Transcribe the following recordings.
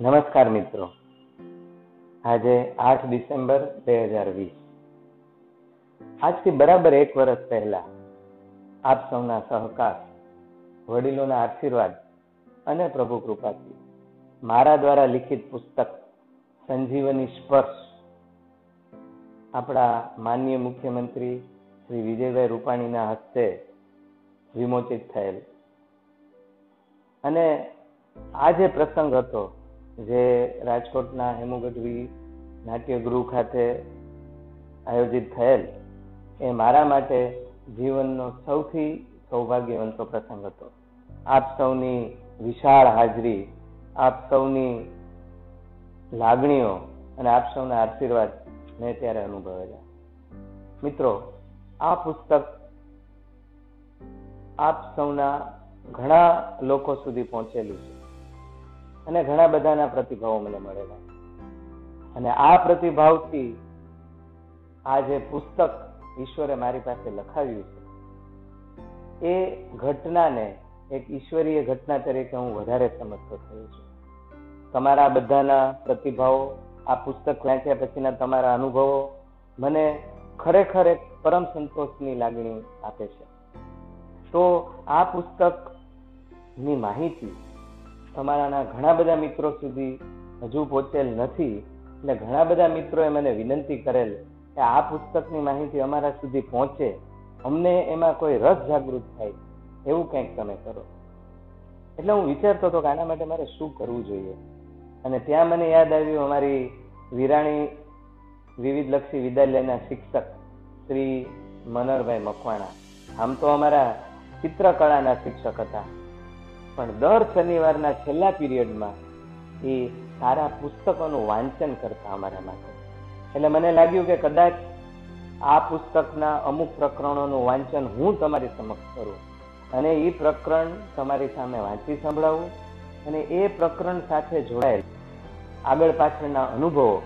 નમસ્કાર મિત્રો. આજે આઠ ડિસેમ્બર બે હજાર વીસ. આજથી બરાબર એક વર્ષ પહેલા આપ સૌના સહકાર, વડીલોના આશીર્વાદ અને પ્રભુ કૃપાથી મારા દ્વારા લિખિત પુસ્તક સંજીવની સ્પર્શ આપણા માનનીય મુખ્યમંત્રી શ્રી વિજયભાઈ રૂપાણીના હસ્તે વિમોચિત થયેલ. અને આ જે પ્રસંગ હતો જે રાજકોટના હેમુગઢવી નાટ્યગૃહ ખાતે આયોજિત થયેલ, એ મારા માટે જીવનનો સૌથી સૌભાગ્યવંતો પ્રસંગ હતો. આપ સૌની વિશાળ હાજરી, આપ સૌની લાગણીઓ અને આપ સૌના આશીર્વાદ મેં ત્યારે અનુભવેલા. મિત્રો, આ પુસ્તક આપ સૌના ઘણા લોકો સુધી પહોંચેલું છે. અને ઘણા બધાના પ્રતિભાવો મને મળેલા. અને આ પ્રતિભાવથી આ જે પુસ્તક ઈશ્વરે મારી પાસે લખાવ્યું છે. એ ઘટનાને એક ઈશ્વરીય ઘટના તરીકે હું વધારે સમજતો થયો છું. તમારા બધાના પ્રતિભાવો, આ પુસ્તક વાંચ્યા પછીના તમારા અનુભવો મને ખરેખર એક પરમ સંતોષની લાગણી આપે છે. તો આ પુસ્તકની માહિતી તમારાના ઘણા બધા મિત્રો સુધી હજુ પહોંચેલ નથી એટલે ઘણા બધા મિત્રોએ મને વિનંતી કરેલ કે આ પુસ્તકની માહિતી અમારા સુધી પહોંચે. અમને એમાં કોઈ રસ જાગૃત થાય. એવું કંઈક તમે કરો. એટલે હું વિચારતો હતો કે આના માટે મારે શું કરવું જોઈએ. અને ત્યાં મને યાદ આવ્યું અમારી વિરાણી વિવિધ લક્ષી વિદ્યાલયના શિક્ષક શ્રી મનરભાઈ મકવાણા. આમ તો અમારા ચિત્રકળાના શિક્ષક હતા. પણ દર શનિવારના છેલ્લા પીરિયડમાં એ સારા પુસ્તકોનું વાંચન કરતા અમારા માટે. એટલે મને લાગ્યું કે કદાચ આ પુસ્તકના અમુક પ્રકરણોનું વાંચન હું તમારી સમક્ષ કરું અને એ પ્રકરણ તમારી સામે વાંચી સંભળાવું અને એ પ્રકરણ સાથે જોડાયેલ આગળ પાછળના અનુભવો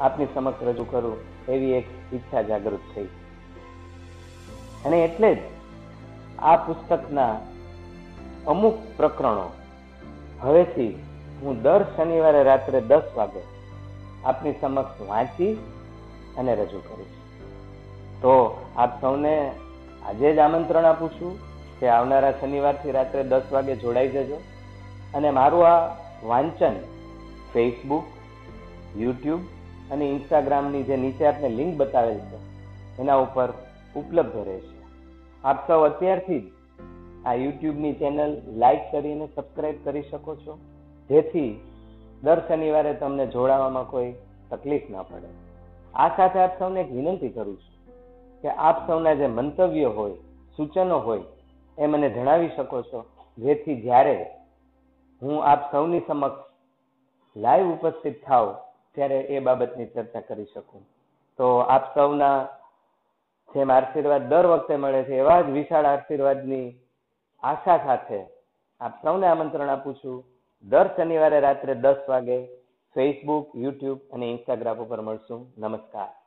આપની સમક્ષ રજૂ કરું એવી એક ઈચ્છા જાગૃત થઈ. અને એટલે જ આ પુસ્તકના અમુક પ્રકરણો. હવેથી હું દર શનિવારે રાત્રે દસ વાગે આપની સમક્ષ વાંચી અને રજૂ કરીશ. તો આપ સૌને આજે જ આમંત્રણ આપું છું કે આવનારા શનિવારથી રાત્રે દસ વાગે જોડાઈ જજો. અને મારું આ વાંચન ફેસબુક યુટ્યુબ અને ઇન્સ્ટાગ્રામની જે નીચે આપને લિંક બતાવેલ છે, એના ઉપર ઉપલબ્ધ રહેશે. આપ સૌ અત્યારથી જ આ યુટ્યુબની ચેનલ લાઈક કરીને સબસ્ક્રાઈબ કરી શકો છો. જેથી દર શનિવારે તમને જોડાવામાં કોઈ તકલીફ ના પડે. આ સાથે આપ સૌને એક વિનંતી કરું છું કે આપ સૌના જે મંતવ્યો હોય, સૂચનો હોય, એ મને જણાવી શકો છો. જેથી જ્યારે હું આપ સૌની સમક્ષ લાઈવ ઉપસ્થિત થાવ ત્યારે એ બાબતની ચર્ચા કરી શકું. તો આપ સૌના જેમ આશીર્વાદ દર વખતે મળે છે, એવા જ વિશાળ આશીર્વાદની આશા સાથે આપ સૌને આમંત્રણ આપું છું. દર શનિવારે રાત્રે દસ વાગે ફેસબુક યુટ્યુબ અને ઇન્સ્ટાગ્રામ ઉપર મળશું. નમસ્કાર.